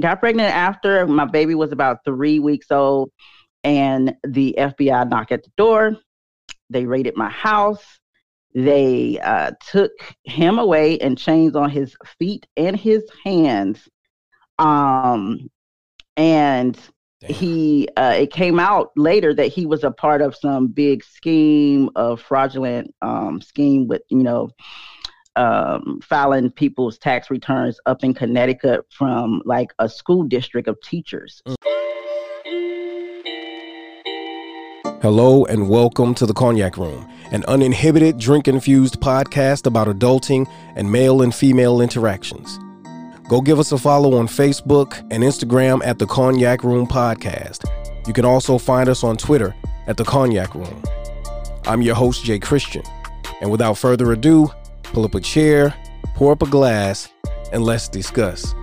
got pregnant after my baby was about three weeks old, and the FBI knocked at the door. They raided my house. They uh, took him away and chains on his feet and his hands. Um, and Damn. he uh, it came out later that he was a part of some big scheme of fraudulent um, scheme with you know um, filing people's tax returns up in Connecticut from like a school district of teachers. Hello and welcome to the Cognac Room, an uninhibited drink infused podcast about adulting and male and female interactions. Go give us a follow on Facebook and Instagram at the Cognac Room Podcast. You can also find us on Twitter at the Cognac Room. I'm your host, Jay Christian. And without further ado, pull up a chair, pour up a glass, and let's discuss.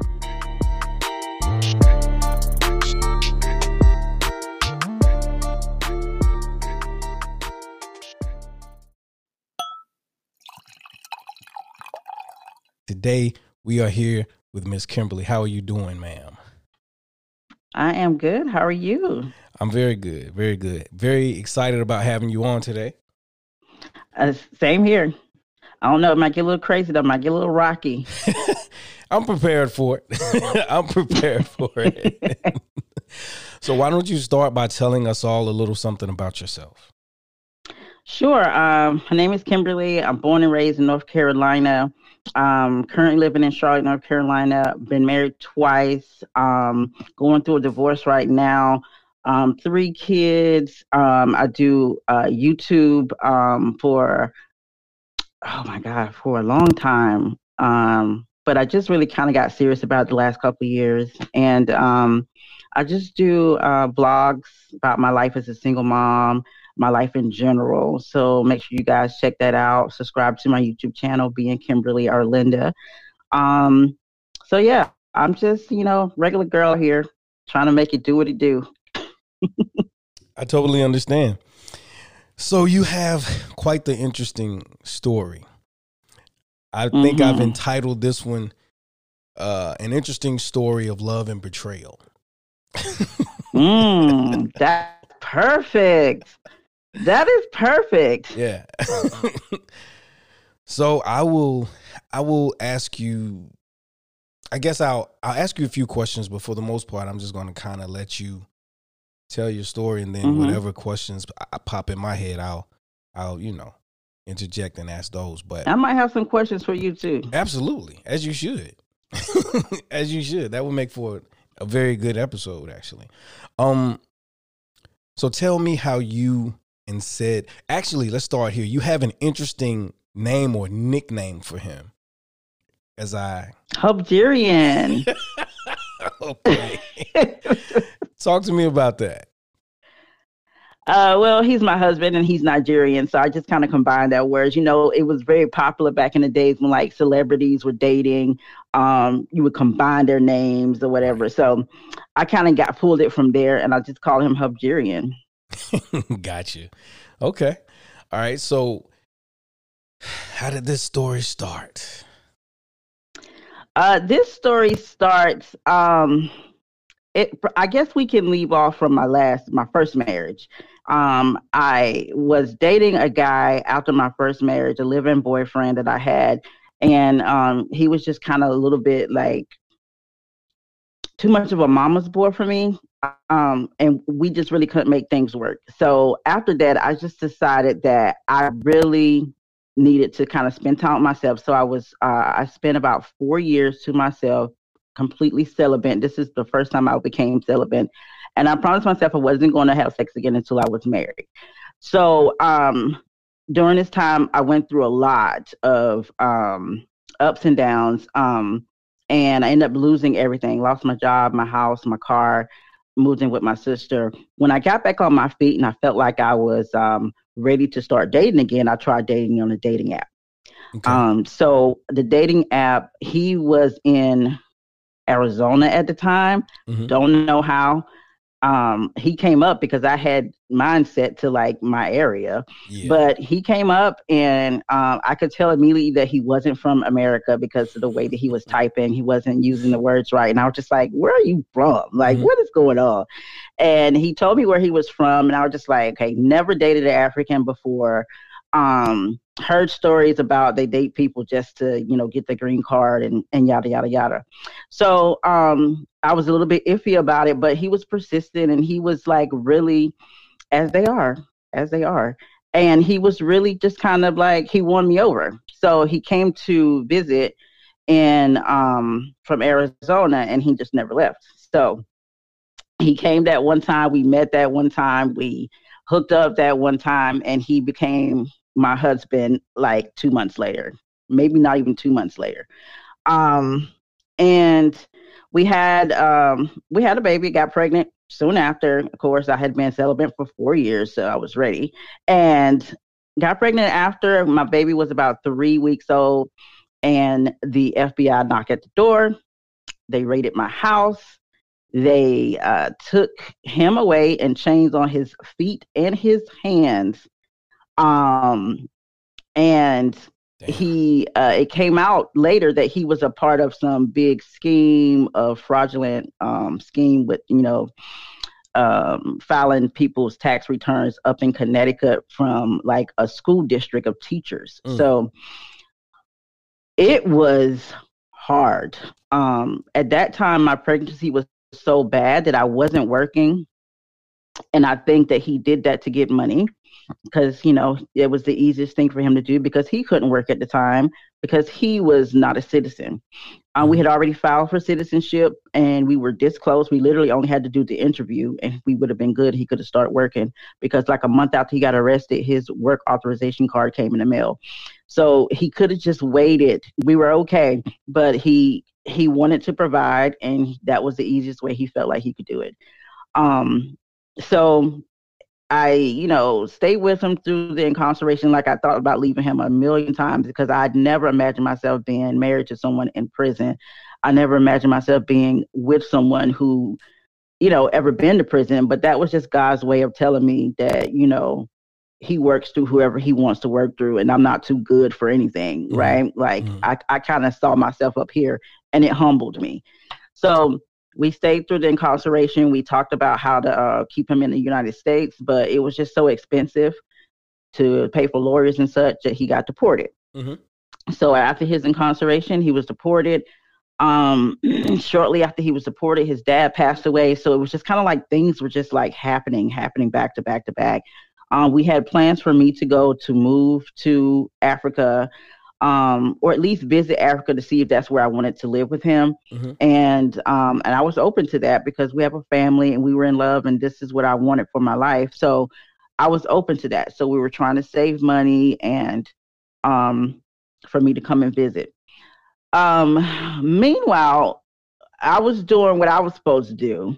Today, we are here with Miss Kimberly. How are you doing, ma'am? I am good. How are you? I'm very good. Very good. Very excited about having you on today. Uh, same here. I don't know. It might get a little crazy. Though. It might get a little rocky. I'm prepared for it. I'm prepared for it. so why don't you start by telling us all a little something about yourself? Sure. Um, my name is Kimberly. I'm born and raised in North Carolina. Um, currently living in Charlotte, North Carolina. Been married twice. Um, going through a divorce right now. Um, three kids. Um, I do uh, YouTube um, for oh my god for a long time. Um, but I just really kind of got serious about the last couple years, and um, I just do uh, blogs about my life as a single mom my life in general. So make sure you guys check that out. Subscribe to my YouTube channel, being Kimberly Arlynda. Um, so yeah, I'm just, you know, regular girl here trying to make it do what it do. I totally understand. So you have quite the interesting story. I think mm-hmm. I've entitled this one uh, an interesting story of love and betrayal. mm, that's perfect. That is perfect. Yeah. so I will I will ask you I guess I'll I'll ask you a few questions, but for the most part, I'm just going to kind of let you tell your story, and then mm-hmm. whatever questions pop in my head, I'll I'll you know interject and ask those. But I might have some questions for you too. Absolutely, as you should, as you should. That would make for a very good episode, actually. Um, so tell me how you and said, actually, let's start here. You have an interesting name or nickname for him. As I Hubgerian. okay. Talk to me about that. Uh, well, he's my husband and he's Nigerian, so I just kind of combined that words. You know, it was very popular back in the days when like celebrities were dating. Um, you would combine their names or whatever. So I kind of got pulled it from there, and I just call him Hubgerian. Got you. Okay. All right. So, how did this story start? Uh, this story starts. Um, it. I guess we can leave off from my last, my first marriage. Um, I was dating a guy after my first marriage, a living boyfriend that I had, and um, he was just kind of a little bit like too much of a mama's boy for me um, and we just really couldn't make things work. So after that, I just decided that I really needed to kind of spend time with myself. So I was uh, I spent about four years to myself, completely celibate. This is the first time I became celibate, and I promised myself I wasn't going to have sex again until I was married. So um, during this time, I went through a lot of um, ups and downs. Um, and I ended up losing everything. Lost my job, my house, my car moved in with my sister. When I got back on my feet and I felt like I was um, ready to start dating again, I tried dating on a dating app. Okay. Um, so the dating app, he was in Arizona at the time. Mm-hmm. Don't know how. um he came up because I had mindset to like my area. Yeah. But he came up and um I could tell immediately that he wasn't from America because of the way that he was typing. He wasn't using the words right. And I was just like, Where are you from? Like, mm-hmm. what is going on? And he told me where he was from and I was just like, Okay, never dated an African before. Um heard stories about they date people just to you know get the green card and and yada yada yada. So um i was a little bit iffy about it but he was persistent and he was like really as they are as they are. And he was really just kind of like he won me over. So he came to visit in um from arizona and he just never left. So he came that one time we met that one time we hooked up that one time and he became my husband like two months later, maybe not even two months later. Um, and we had um, we had a baby, got pregnant soon after. Of course, I had been celibate for four years, so I was ready, and got pregnant after my baby was about three weeks old. And the FBI knocked at the door. They raided my house. They uh, took him away and chains on his feet and his hands um, and Damn. he uh, it came out later that he was a part of some big scheme of fraudulent um, scheme with you know um, filing people's tax returns up in Connecticut from like a school district of teachers. Mm. So it was hard. Um, at that time, my pregnancy was so bad that I wasn't working. And I think that he did that to get money because you know it was the easiest thing for him to do because he couldn't work at the time because he was not a citizen. Uh, we mm-hmm. had already filed for citizenship and we were this close. We literally only had to do the interview and we would have been good. He could have started working because like a month after he got arrested, his work authorization card came in the mail. So he could have just waited. We were okay, but he he wanted to provide and that was the easiest way he felt like he could do it. Um, so I, you know, stayed with him through the incarceration like I thought about leaving him a million times because I'd never imagined myself being married to someone in prison. I never imagined myself being with someone who, you know, ever been to prison. But that was just God's way of telling me that, you know, he works through whoever he wants to work through and I'm not too good for anything, mm-hmm. right? Like mm-hmm. I, I kind of saw myself up here and it humbled me. So we stayed through the incarceration. We talked about how to uh, keep him in the United States, but it was just so expensive to pay for lawyers and such that he got deported. Mm-hmm. So after his incarceration, he was deported. Um, shortly after he was deported, his dad passed away. So it was just kind of like things were just like happening, happening back to back to back. Um, we had plans for me to go to move to Africa um, or at least visit Africa to see if that's where I wanted to live with him. Mm-hmm. And um, and I was open to that because we have a family and we were in love, and this is what I wanted for my life. So I was open to that. So we were trying to save money and um, for me to come and visit. Um, meanwhile, I was doing what I was supposed to do.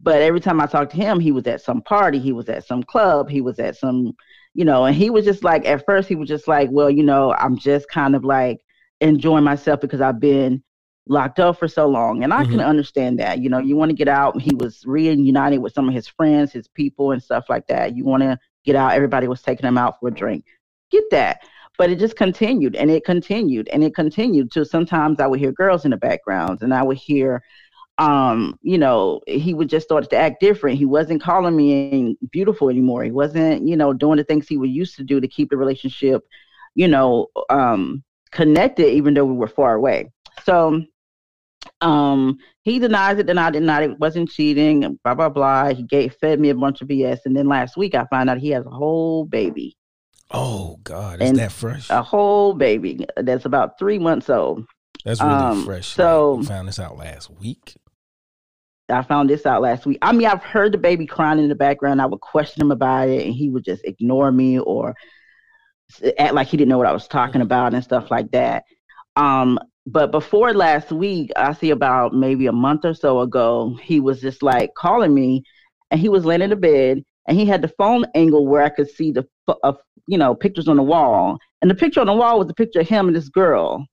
But every time I talked to him, he was at some party, he was at some club, he was at some you know, and he was just like, at first, he was just like, well, you know, I'm just kind of like enjoying myself because I've been locked up for so long. And I mm-hmm. can understand that. You know, you want to get out. He was reuniting with some of his friends, his people, and stuff like that. You want to get out. Everybody was taking him out for a drink. Get that. But it just continued and it continued and it continued to sometimes I would hear girls in the backgrounds and I would hear um, you know, he would just start to act different. He wasn't calling me beautiful anymore. He wasn't, you know, doing the things he would used to do to keep the relationship, you know, um, connected, even though we were far away. So um, he denies it, denied it, denied it, wasn't cheating, blah, blah, blah. He gave fed me a bunch of BS. And then last week I found out he has a whole baby. Oh God, is and that fresh? A whole baby that's about three months old. That's really um, fresh. So found this out last week. I found this out last week. I mean, I've heard the baby crying in the background. I would question him about it, and he would just ignore me or act like he didn't know what I was talking about and stuff like that. Um, but before last week, I see about maybe a month or so ago, he was just like calling me, and he was laying in the bed, and he had the phone angle where I could see the, uh, you know, pictures on the wall, and the picture on the wall was a picture of him and this girl.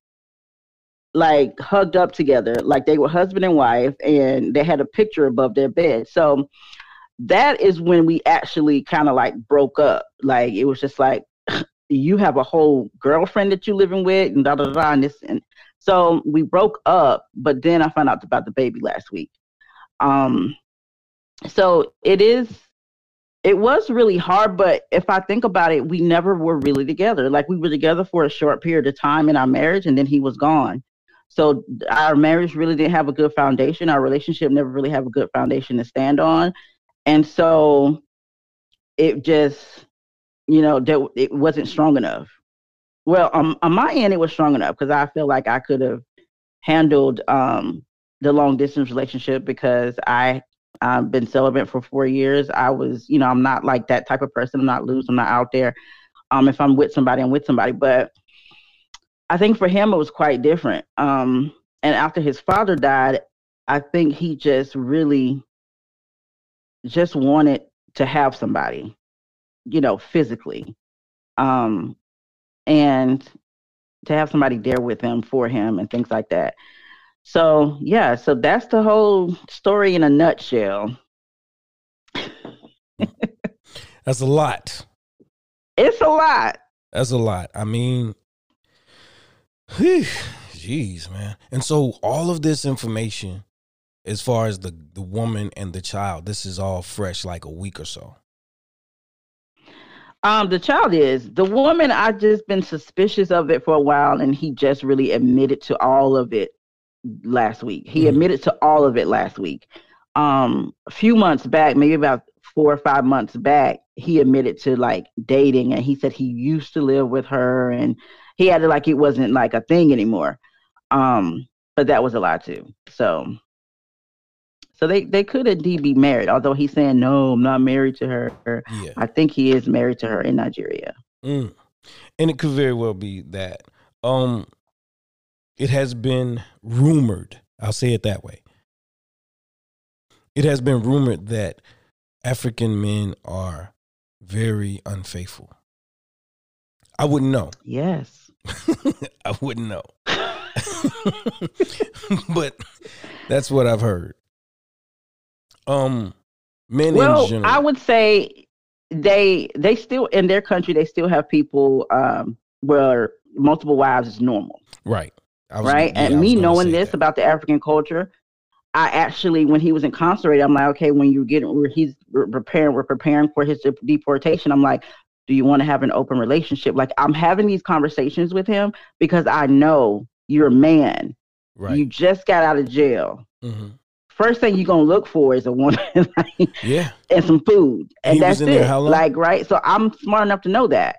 Like hugged up together, like they were husband and wife, and they had a picture above their bed. So that is when we actually kind of like broke up. Like it was just like you have a whole girlfriend that you're living with, and da da da, and this, and so we broke up. But then I found out about the baby last week. Um, so it is it was really hard, but if I think about it, we never were really together. Like we were together for a short period of time in our marriage, and then he was gone. So our marriage really didn't have a good foundation. Our relationship never really have a good foundation to stand on, and so it just, you know, that it wasn't strong enough. Well, on my end, it was strong enough because I feel like I could have handled um, the long distance relationship because I I've been celibate for four years. I was, you know, I'm not like that type of person. I'm not loose. I'm not out there. Um, if I'm with somebody, I'm with somebody. But I think for him, it was quite different. Um, and after his father died, I think he just really just wanted to have somebody, you know, physically. Um, and to have somebody there with him for him and things like that. So yeah, so that's the whole story in a nutshell. that's a lot. It's a lot. That's a lot. I mean, whew, jeez, man. And so all of this information, as far as the the woman and the child, this is all fresh, like a week or so. Um, the child is the woman. I've just been suspicious of it for a while, and he just really admitted to all of it last week. He mm-hmm. admitted to all of it last week. Um, a few months back, maybe about four or five months back, he admitted to like dating, and he said he used to live with her, and he had it like it wasn't like a thing anymore. Um, but that was a lie too. So, so they they could indeed be married, although he's saying no, I'm not married to her. Yeah. I think he is married to her in Nigeria. Mm. And it could very well be that. Um, it has been rumored, I'll say it that way. It has been rumored that African men are very unfaithful. I wouldn't know. Yes. I wouldn't know. but that's what I've heard. Um men well, I would say they they still in their country they still have people um where multiple wives is normal. Right right? Yeah, and me knowing this that. about the African culture, I actually, when he was incarcerated, I'm like, okay, when you're getting, where he's preparing, we're preparing for his deportation. I'm like, do you want to have an open relationship? Like, I'm having these conversations with him because I know you're a man. Right. You just got out of jail. Mm-hmm. First thing you're gonna look for is a woman, like, yeah, and some food, and he that's it. Like, right? So I'm smart enough to know that,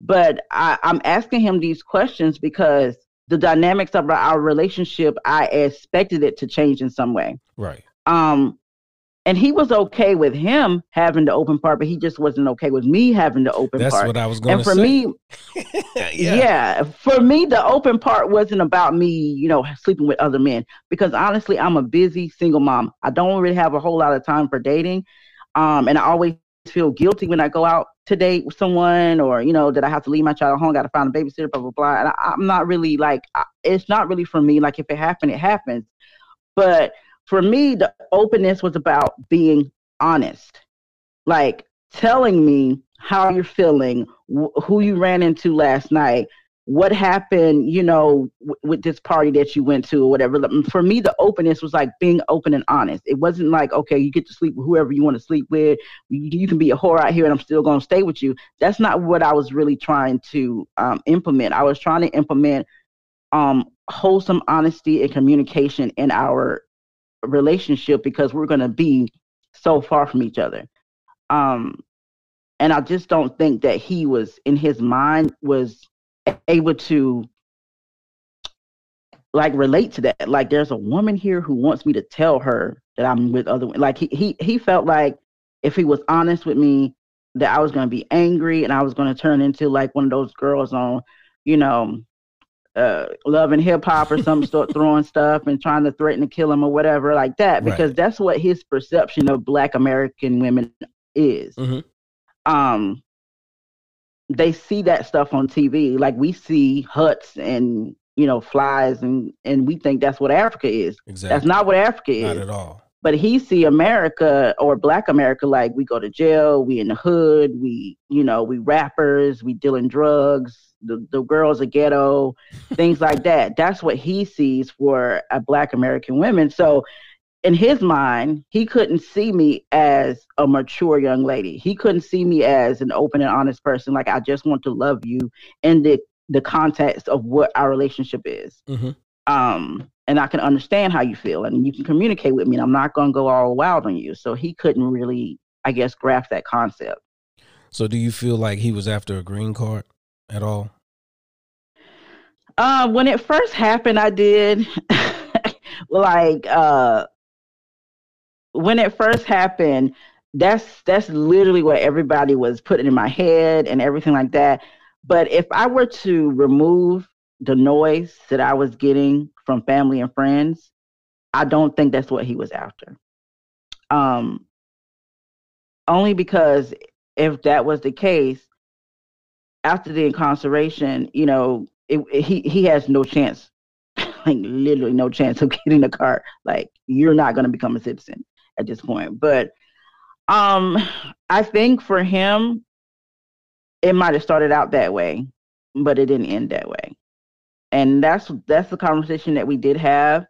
but I, I'm asking him these questions because the dynamics of our relationship, I expected it to change in some way. Right. Um, and he was okay with him having the open part, but he just wasn't okay with me having the open That's part. That's what I was going to say. And for me, yeah. yeah, for me, the open part wasn't about me, you know, sleeping with other men. Because honestly, I'm a busy single mom. I don't really have a whole lot of time for dating. Um, and I always feel guilty when I go out to date with someone or, you know, that I have to leave my child at home, got to find a babysitter, blah, blah, blah. And I, am not really like, it's not really for me. Like if it happened, it happens. But for me, the openness was about being honest, like telling me how you're feeling, wh- who you ran into last night, what happened, you know, w- with this party that you went to or whatever. For me, the openness was like being open and honest. It wasn't like, okay, you get to sleep with whoever you want to sleep with. You, you can be a whore out here and I'm still going to stay with you. That's not what I was really trying to um, implement. I was trying to implement um, wholesome honesty and communication in our relationship because we're going to be so far from each other. Um, and I just don't think that he was in his mind was able to like relate to that. Like there's a woman here who wants me to tell her that I'm with other. Like he he he felt like if he was honest with me that I was gonna be angry and I was gonna turn into like one of those girls on, you know, uh love and hip hop or something, start throwing stuff and trying to threaten to kill him or whatever like that. Because right. that's what his perception of black American women is. Mm-hmm. Um they see that stuff on TV. Like we see huts and you know, flies and and we think that's what Africa is. Exactly. That's not what Africa is. Not at all. But he see America or Black America like we go to jail, we in the hood, we you know we rappers, we dealing drugs, the the girls are ghetto, things like that. That's what he sees for a Black American women. So in his mind, he couldn't see me as a mature young lady. He couldn't see me as an open and honest person. Like I just want to love you in the the context of what our relationship is. Mm-hmm. Um, and I can understand how you feel, and you can communicate with me. And I'm not going to go all wild on you. So he couldn't really, I guess, grasp that concept. So do you feel like he was after a green card at all? Uh, when it first happened, I did. like uh, when it first happened, that's that's literally what everybody was putting in my head and everything like that. But if I were to remove the noise that I was getting from family and friends, I don't think that's what he was after. Um, only because if that was the case, after the incarceration, you know, it, it, he he has no chance, like literally no chance of getting a car. Like you're not going to become a citizen at this point. But um, I think for him, it might have started out that way, but it didn't end that way. And that's that's the conversation that we did have.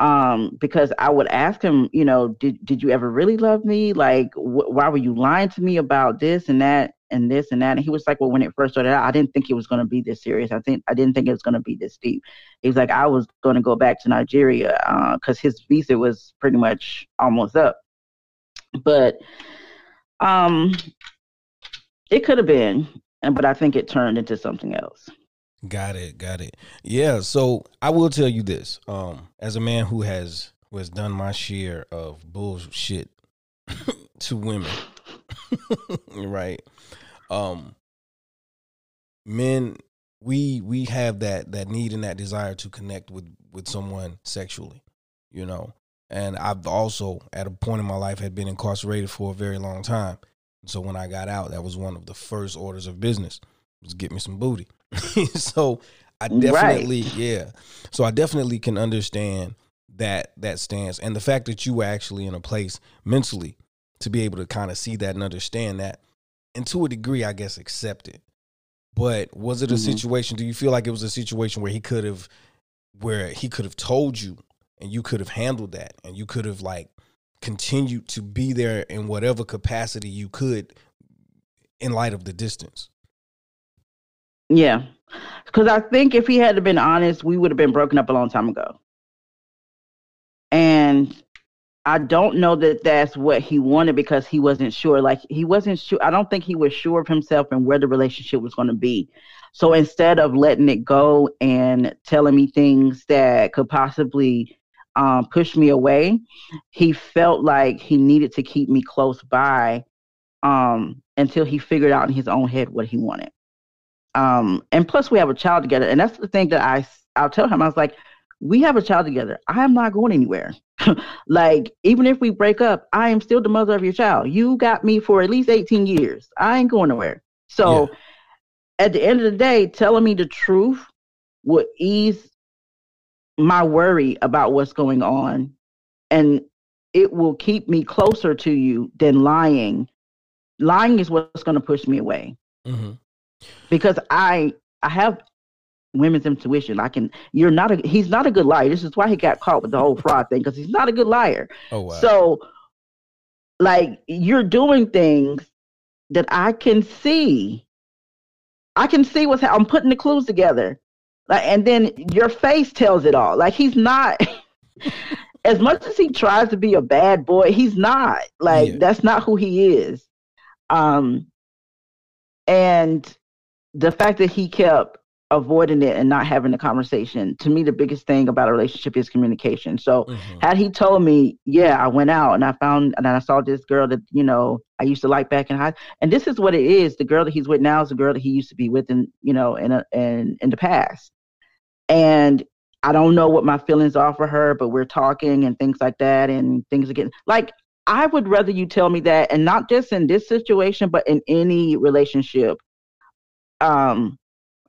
Um, because I would ask him, you know, did did you ever really love me? Like, wh- why were you lying to me about this and that and this and that? And he was like, well, when it first started out, I didn't think it was going to be this serious. I think I didn't think it was going to be this deep. He was like, I was going to go back to Nigeria because uh, his visa was pretty much almost up. But um, it could have been, but I think it turned into something else. Got it, got it. Yeah, so I will tell you this. Um, as a man who has who has done my share of bullshit to women, right? Um, men, we we have that that need and that desire to connect with with someone sexually, you know. And I've also, at a point in my life, had been incarcerated for a very long time. So when I got out, that was one of the first orders of business was get me some booty. so I definitely, right. yeah. So I definitely can understand that that stance and the fact that you were actually in a place mentally to be able to kind of see that and understand that, and to a degree, I guess, accept it. But was it a mm-hmm. situation? Do you feel like it was a situation where he could have, where he could have told you, and you could have handled that, and you could have like continued to be there in whatever capacity you could in light of the distance. Yeah. Because I think if he had been honest, we would have been broken up a long time ago. And I don't know that that's what he wanted because he wasn't sure. Like, he wasn't sure. I don't think he was sure of himself and where the relationship was going to be. So instead of letting it go and telling me things that could possibly um, pushed me away, he felt like he needed to keep me close by um, until he figured out in his own head what he wanted. Um, and plus, we have a child together, and that's the thing that I I'll tell him. I was like, we have a child together. I am not going anywhere. like even if we break up, I am still the mother of your child. You got me for at least eighteen years. I ain't going nowhere. So. Yeah. At the end of the day, telling me the truth would ease my worry about what's going on and it will keep me closer to you than lying lying is what's going to push me away mm-hmm. Because i i have women's intuition i can you're not a he's not a good liar this is why he got caught with the whole fraud thing because he's not a good liar oh wow so like you're doing things that i can see i can see what's i'm putting the clues together like, and then your face tells it all. Like he's not. as much as he tries to be a bad boy, he's not. Like yeah. that's not who he is. Um, and the fact that he kept avoiding it and not having the conversation to me the biggest thing about a relationship is communication so mm-hmm. had he told me yeah i went out and i found and i saw this girl that you know i used to like back in high and this is what it is the girl that he's with now is the girl that he used to be with in you know in a, in in the past and I don't know what my feelings are for her, but we're talking and things like that, and things are getting like I would rather you tell me that, and not just in this situation, but in any relationship. Um,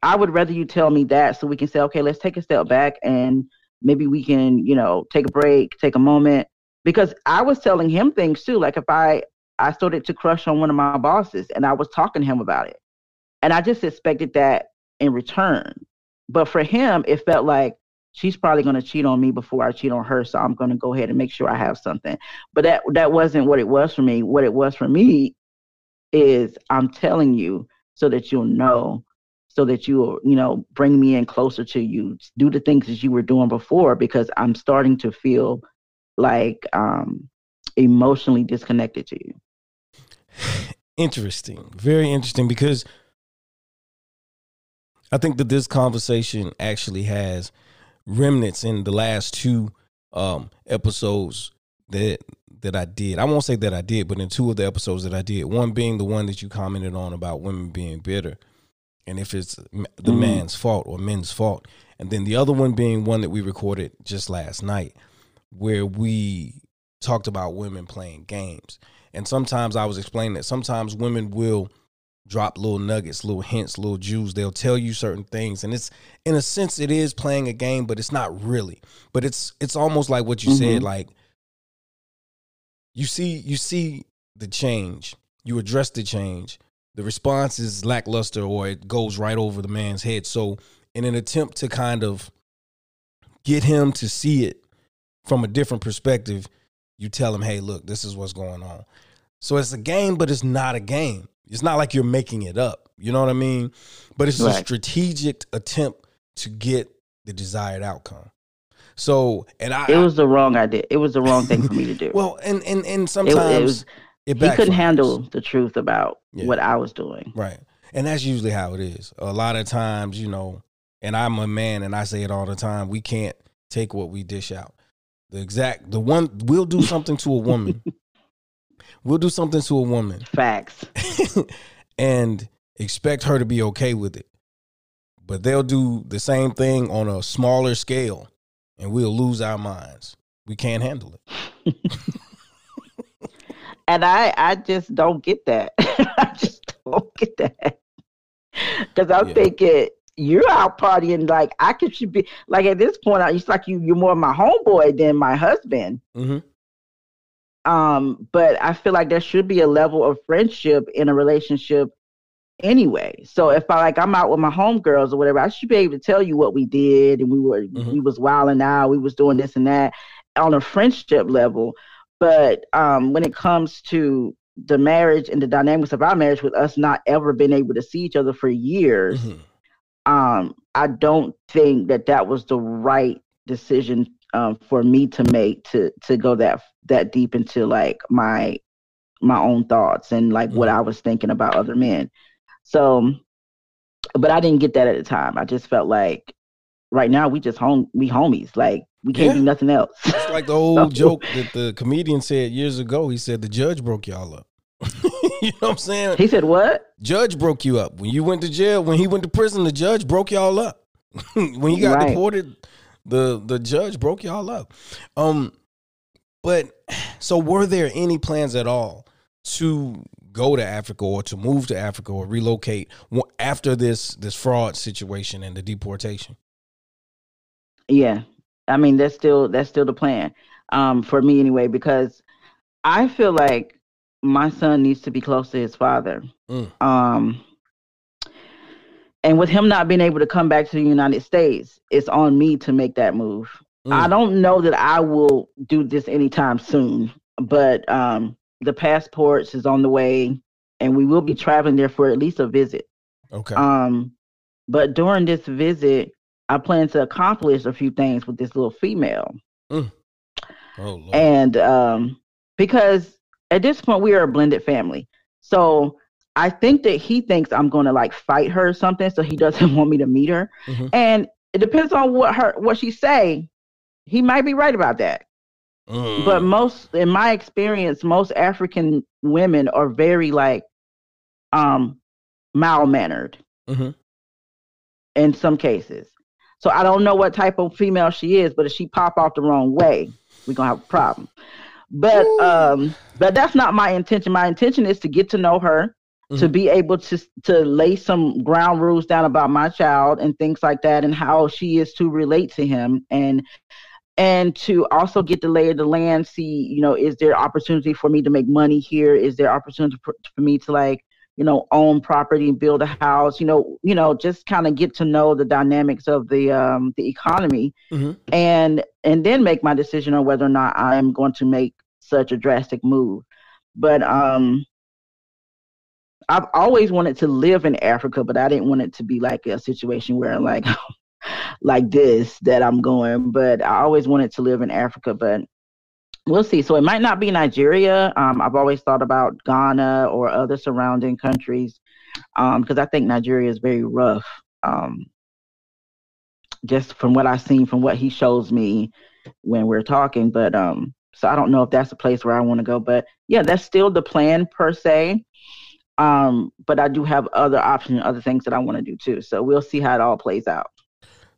I would rather you tell me that so we can say, okay, let's take a step back and maybe we can, you know, take a break, take a moment. Because I was telling him things too. Like if I I started to crush on one of my bosses and I was talking to him about it. And I just expected that in return. But for him, it felt like she's probably going to cheat on me before I cheat on her, so I'm going to go ahead and make sure I have something. But that that wasn't what it was for me. What it was for me is I'm telling you so that you'll know, so that you'll you know bring me in closer to you, do the things that you were doing before, because I'm starting to feel like um, emotionally disconnected to you. Interesting, very interesting, because I think that this conversation actually has remnants in the last two um, episodes that that I did. I won't say that I did, but in two of the episodes that I did, one being the one that you commented on about women being bitter and if it's the mm-hmm. man's fault or men's fault. And then the other one being one that we recorded just last night where we talked about women playing games. And sometimes I was explaining that sometimes women will drop little nuggets, little hints, little jewels. They'll tell you certain things, and it's in a sense it is playing a game, but it's not really. But it's it's almost like what you mm-hmm. said, like you see you see the change, you address the change. The response is lackluster, or it goes right over the man's head. So, in an attempt to kind of get him to see it from a different perspective, you tell him, "Hey, look, this is what's going on." So it's a game, but it's not a game. It's not like you're making it up. You know what I mean? But it's right. a strategic attempt to get the desired outcome. So, and I, it was the wrong idea. It was the wrong thing for me to do. Well, and and and sometimes it, it was, it he couldn't handle the truth about yeah. what I was doing. Right, and that's usually how it is. A lot of times, you know, and I'm a man, and I say it all the time. We can't take what we dish out. The exact, the one, we'll do something to a woman We'll do something to a woman. Facts. and expect her to be okay with it. But they'll do the same thing on a smaller scale and we'll lose our minds. We can't handle it. and I I just don't get that. I just don't get that. Cuz I'm yeah. thinking you're out partying like I could should be like at this point I, it's like you you're more my homeboy than my husband. Mm-hmm. Um, but I feel like there should be a level of friendship in a relationship anyway. So if I like I'm out with my homegirls or whatever, I should be able to tell you what we did and we were mm-hmm. we was wilding out, we was doing this and that on a friendship level. But um, when it comes to the marriage and the dynamics of our marriage, with us not ever being able to see each other for years, mm-hmm. um, I don't think that that was the right decision um, for me to make to to go that that deep into like my my own thoughts and like mm-hmm. what I was thinking about other men. So, but I didn't get that at the time. I just felt like right now we just home we homies. Like we can't yeah. do nothing else. It's like the old so, joke that the comedian said years ago. He said the judge broke y'all up. you know what I'm saying? He said what? Judge broke you up when you went to jail. When he went to prison, the judge broke y'all up. when he got right. deported, the the judge broke y'all up. Um, but so were there any plans at all to go to Africa or to move to Africa or relocate after this this fraud situation and the deportation? Yeah, I mean that's still that's still the plan um, for me anyway because I feel like my son needs to be close to his father. Mm. Um, and with him not being able to come back to the United States, it's on me to make that move. Mm. I don't know that I will do this anytime soon, but um, the passports is on the way, and we will be traveling there for at least a visit. Okay. Um, but during this visit, I plan to accomplish a few things with this little female. Mm. Oh, Lord. And um, because at this point we are a blended family, so I think that he thinks I'm going to like fight her or something, so he doesn't want me to meet her. Mm-hmm. And it depends on what her what she say. He might be right about that. Mm. But most, in my experience, most African women are very like um mild mannered. Mm-hmm. In some cases, so I don't know what type of female she is, but if she pop off the wrong way, we're gonna have a problem. But Ooh. um, but that's not my intention. My intention is to get to know her mm-hmm. to be able to to lay some ground rules down about my child and things like that and how she is to relate to him and and to also get the lay of the land see you know is there opportunity for me to make money here? Is there opportunity for, for me to like you know own property and build a house? You know you know just kind of get to know the dynamics of the um the economy. Mm-hmm. and and then make my decision on whether or not i am going to make such a drastic move. But um I've always wanted to live in Africa, but I didn't want it to be like a situation where like like this that I'm going. But I always wanted to live in Africa, but we'll see. So it might not be Nigeria. Um, I've always thought about Ghana or other surrounding countries because um, I think Nigeria is very rough. Um, just from what I've seen, from what he shows me when we're talking, but um, so I don't know if that's a place where I want to go. But yeah, that's still the plan per se. Um, but I do have other options, other things that I want to do too. So we'll see how it all plays out.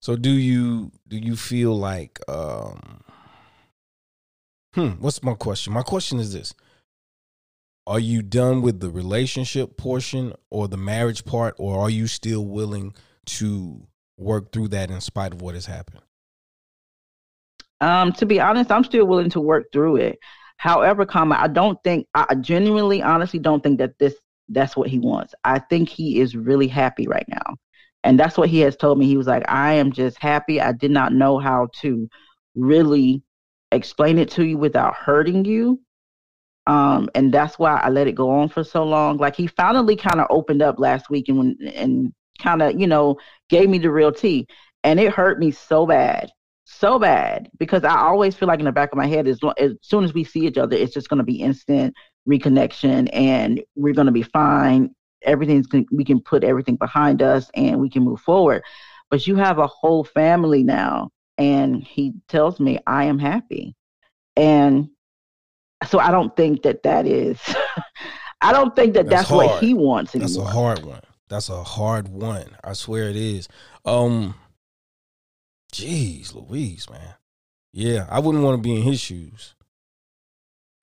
So do you do you feel like um hmm, what's my question? My question is this. Are you done with the relationship portion or the marriage part, or are you still willing to work through that in spite of what has happened? Um, to be honest, I'm still willing to work through it. However, comma, I don't think I genuinely, honestly don't think that this that's what he wants. I think he is really happy right now. And that's what he has told me. He was like, I am just happy. I did not know how to really explain it to you without hurting you. Um, and that's why I let it go on for so long. Like he finally kind of opened up last week and and kind of, you know, gave me the real tea. And it hurt me so bad, so bad, because I always feel like in the back of my head, as, as soon as we see each other, it's just going to be instant reconnection and we're going to be fine everything's we can put everything behind us and we can move forward. But you have a whole family now and he tells me i am happy. And so i don't think that that is i don't think that that's, that's what he wants anymore. that's a hard one. That's a hard one. I swear it is. Um jeez louise man. Yeah i wouldn't want to be in his shoes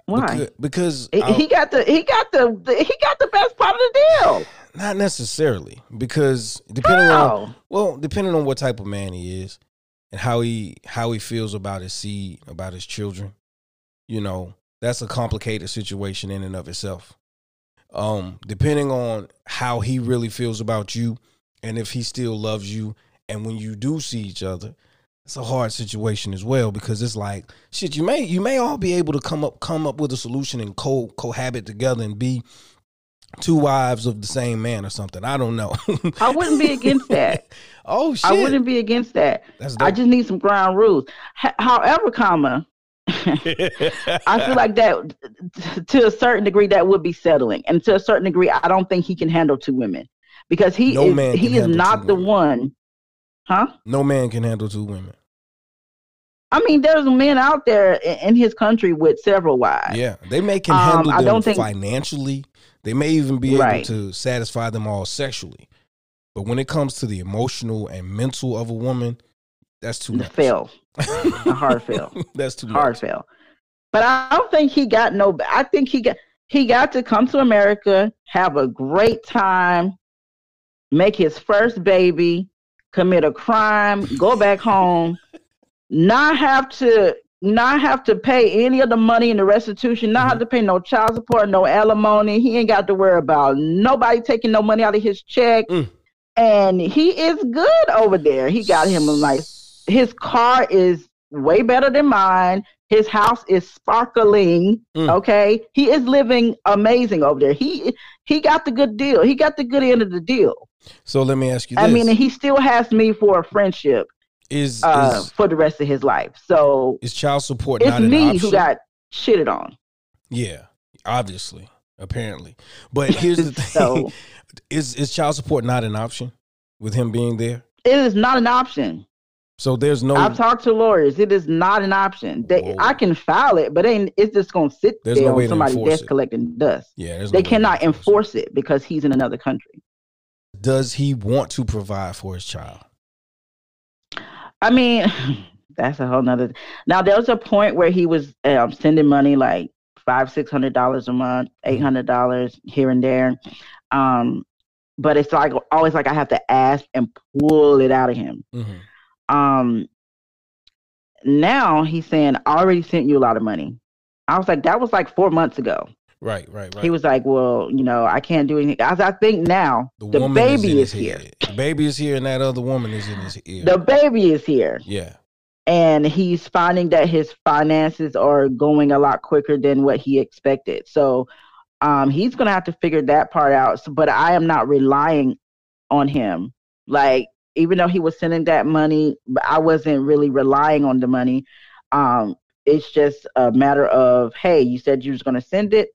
why? Because, because he got the he got the, the, he got the best part of the deal. Not necessarily, because depending how? on well, depending on what type of man he is and how he how he feels about his seed, about his children, you know, that's a complicated situation in and of itself. Um, depending on how he really feels about you and if he still loves you, and when you do see each other, it's a hard situation as well because it's like shit. You may you may all be able to come up come up with a solution and co cohabit together and be two wives of the same man or something. I don't know. I wouldn't be against that. oh shit! I wouldn't be against that. I just need some ground rules. H- however, comma. I feel like that to a certain degree that would be settling, and to a certain degree, I don't think he can handle two women because he no is he is not the women. one. Huh? No man can handle two women. I mean, there's men out there in his country with several wives. Yeah, they may can handle um, them think, financially. They may even be right. able to satisfy them all sexually. But when it comes to the emotional and mental of a woman, that's too much. Fail. a hard fail. that's too hard much. fail. But I don't think he got no. I think he got he got to come to America, have a great time, make his first baby, commit a crime, go back home not have to not have to pay any of the money in the restitution, not mm-hmm. have to pay no child support, no alimony. He ain't got to worry about nobody taking no money out of his check. Mm. And he is good over there. He got him a nice his car is way better than mine. His house is sparkling. Mm. Okay. He is living amazing over there. He he got the good deal. He got the good end of the deal. So let me ask you this. I mean, he still has me for a friendship is, uh, is, for the rest of his life. So is child support it's me who got shitted on. Yeah, obviously, apparently. But here's the thing: so, is is child support not an option with him being there? It is not an option. So there's no. I've talked to lawyers. It is not an option. They, I can file it, but ain't it's just gonna sit there's there no on somebody's desk it. collecting dust. Yeah, they no cannot enforce it. it because he's in another country. Does he want to provide for his child? I mean, that's a whole nother. Now there was a point where he was um, sending money like five, six hundred dollars a month, eight hundred dollars here and there. Um, but it's like always like I have to ask and pull it out of him. Mm-hmm. Um, now he's saying I already sent you a lot of money. I was like, that was like four months ago. Right, right, right. He was like, "Well, you know, I can't do anything." As I think now, the, the baby is, is here. The baby is here, and that other woman is in his ear. The baby is here. Yeah. And he's finding that his finances are going a lot quicker than what he expected. So, um, he's gonna have to figure that part out. So, but I am not relying on him. Like, even though he was sending that money, I wasn't really relying on the money. Um, it's just a matter of, hey, you said you was gonna send it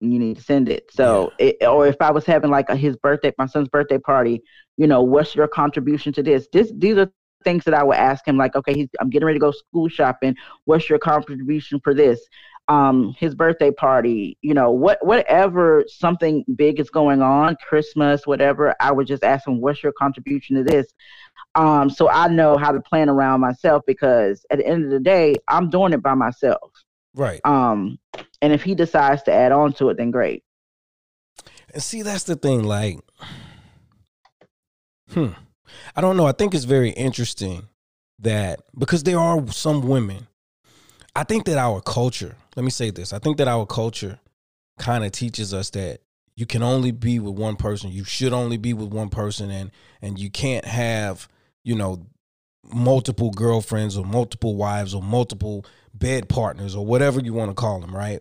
you need to send it. So, yeah. it, or if I was having like a, his birthday, my son's birthday party, you know, what's your contribution to this? This, these are things that I would ask him. Like, okay, he's, I'm getting ready to go school shopping. What's your contribution for this? Um, his birthday party, you know, what, whatever something big is going on, Christmas, whatever. I would just ask him, what's your contribution to this? Um, so I know how to plan around myself because at the end of the day, I'm doing it by myself. Right. Um, and if he decides to add on to it, then great. And see, that's the thing. Like, hmm, I don't know. I think it's very interesting that because there are some women. I think that our culture. Let me say this. I think that our culture kind of teaches us that you can only be with one person. You should only be with one person, and and you can't have you know multiple girlfriends or multiple wives or multiple bed partners or whatever you want to call them, right?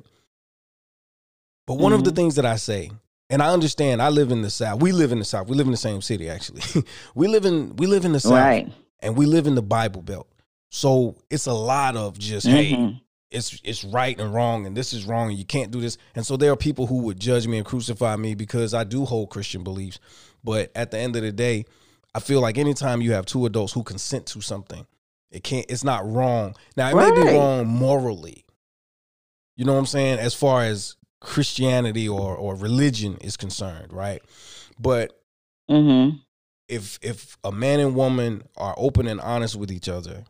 But one mm-hmm. of the mm-hmm. things that I say, and I understand, I live in the South. We live in the South. We live in the same city, actually. we live in we live in the South, right. and we live in the Bible Belt. So it's a lot of just mm-hmm. hey, it's it's right and wrong, and this is wrong, and you can't do this. And so there are people who would judge me and crucify me because I do hold Christian beliefs. But at the end of the day, I feel like anytime you have two adults who consent to something, it can't. It's not wrong. Now it right. may be wrong morally. You know what I'm saying? As far as Christianity or or religion is concerned, right? But mm-hmm. if if a man and woman are open and honest with each other,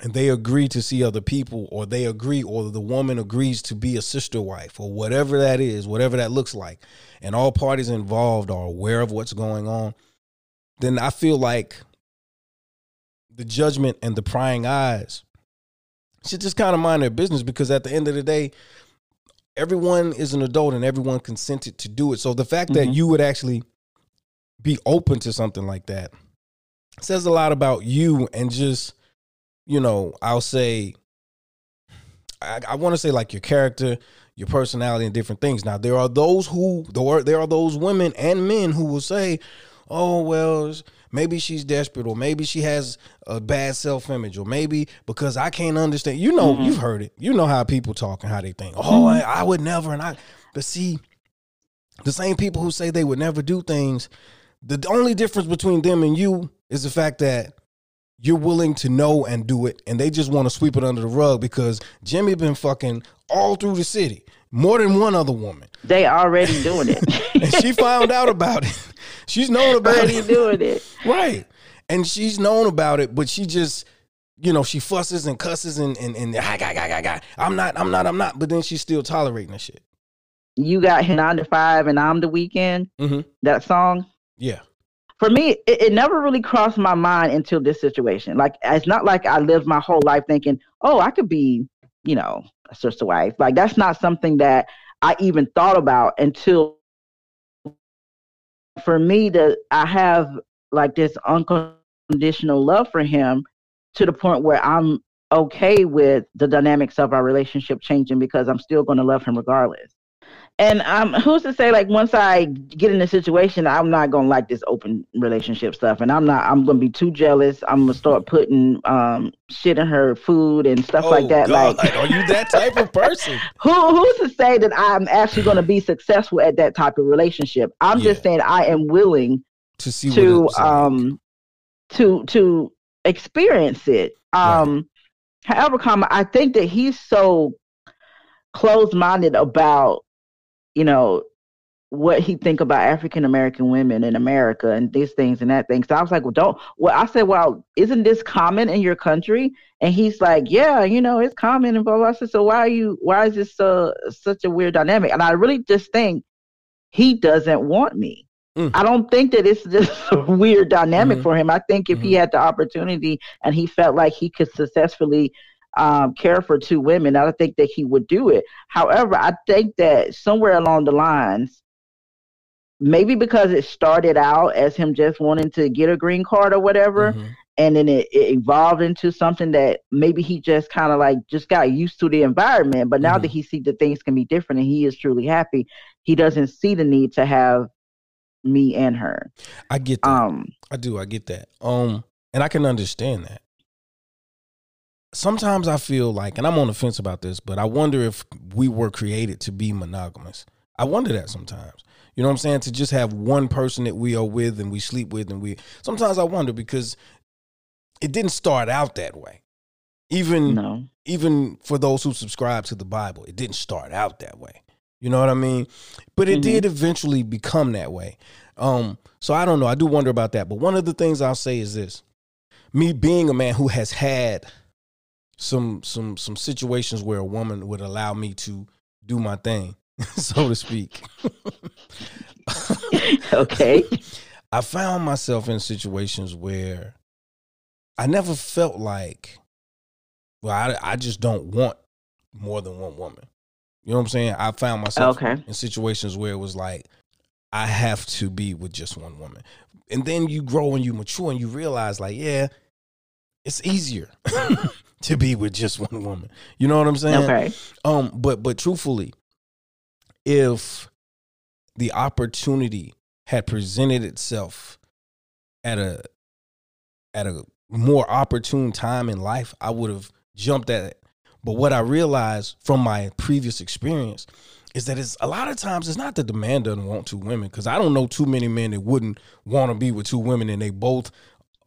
and they agree to see other people, or they agree, or the woman agrees to be a sister wife, or whatever that is, whatever that looks like, and all parties involved are aware of what's going on, then I feel like the judgment and the prying eyes should just kind of mind their business because at the end of the day, everyone is an adult and everyone consented to do it. So the fact mm-hmm. that you would actually be open to something like that says a lot about you and just, you know, I'll say, I, I want to say like your character, your personality, and different things. Now there are those who there are those women and men who will say, "Oh well, maybe she's desperate, or maybe she has a bad self image, or maybe because I can't understand." You know, mm-hmm. you've heard it. You know how people talk and how they think. Oh, mm-hmm. I, I would never, and I. But see, the same people who say they would never do things, the only difference between them and you is the fact that you're willing to know and do it, and they just want to sweep it under the rug because Jimmy been fucking all through the city, more than one other woman. They already doing it, and she found out about it. She's known about already it, doing it, right? And she's known about it, but she just, you know, she fusses and cusses and and and ah, gah, gah, gah, gah. I'm not, I'm not, I'm not. But then she's still tolerating the shit. You got nine to five, and I'm the weekend. Mm-hmm. That song, yeah for me, it, it, never really crossed my mind until this situation. Like, it's not like I lived my whole life thinking, oh, I could be, you know, sister wife. Like, that's not something that I even thought about until for me to, I have like this unconditional love for him to the point where I'm okay with the dynamics of our relationship changing because I'm still going to love him regardless. And um, who's to say like once I get in a situation, I'm not gonna like this open relationship stuff, and I'm not. I'm gonna be too jealous. I'm gonna start putting um shit in her food and stuff oh, like that. God, like, are you that type of person? who who's to say that I'm actually gonna be successful at that type of relationship? I'm yeah. just saying I am willing to see to um to to experience it. Um, right. however, come I think that he's so closed minded about you know, what he think about African American women in America and these things and that thing. So I was like, well, don't. Well, I said, well, isn't this common in your country? And he's like, yeah, you know, it's common and blah blah. I said, so why are you? Why is this so such a weird dynamic? And I really just think he doesn't want me. Mm. I don't think that it's just a weird dynamic mm-hmm. for him. I think if mm-hmm. he had the opportunity and he felt like he could successfully um, care for two women, I don't think that he would do it. However, I think that somewhere along the lines, maybe because it started out as him just wanting to get a green card or whatever, mm-hmm. and then it, it, evolved into something that maybe he just kind of like just got used to the environment. But now mm-hmm. that he sees that things can be different and he is truly happy, he doesn't see the need to have me and her. I get that. Um, I do. I get that. Um, and I can understand that. Sometimes I feel like, and I'm on the fence about this, but I wonder if we were created to be monogamous. I wonder that sometimes. You know what I'm saying? To just have one person that we are with and we sleep with, and we. Sometimes I wonder because it didn't start out that way. Even no. even for those who subscribe to the Bible, it didn't start out that way. You know what I mean? But it mm-hmm. did eventually become that way. Um, so I don't know. I do wonder about that. But one of the things I'll say is this: me being a man who has had some some some situations where a woman would allow me to do my thing, so to speak. okay. I found myself in situations where I never felt like, well, I, I just don't want more than one woman. You know what I'm saying? I found myself okay. in situations where it was like, I have to be with just one woman. And then you grow and you mature and you realize, like, yeah, it's easier to be with just one woman. You know what I'm saying? Okay. Um, but but truthfully, if the opportunity had presented itself at a at a more opportune time in life, I would have jumped at it but what I realized from my previous experience is that it's a lot of times it's not that the man doesn't want two women because I don't know too many men that wouldn't want to be with two women and they both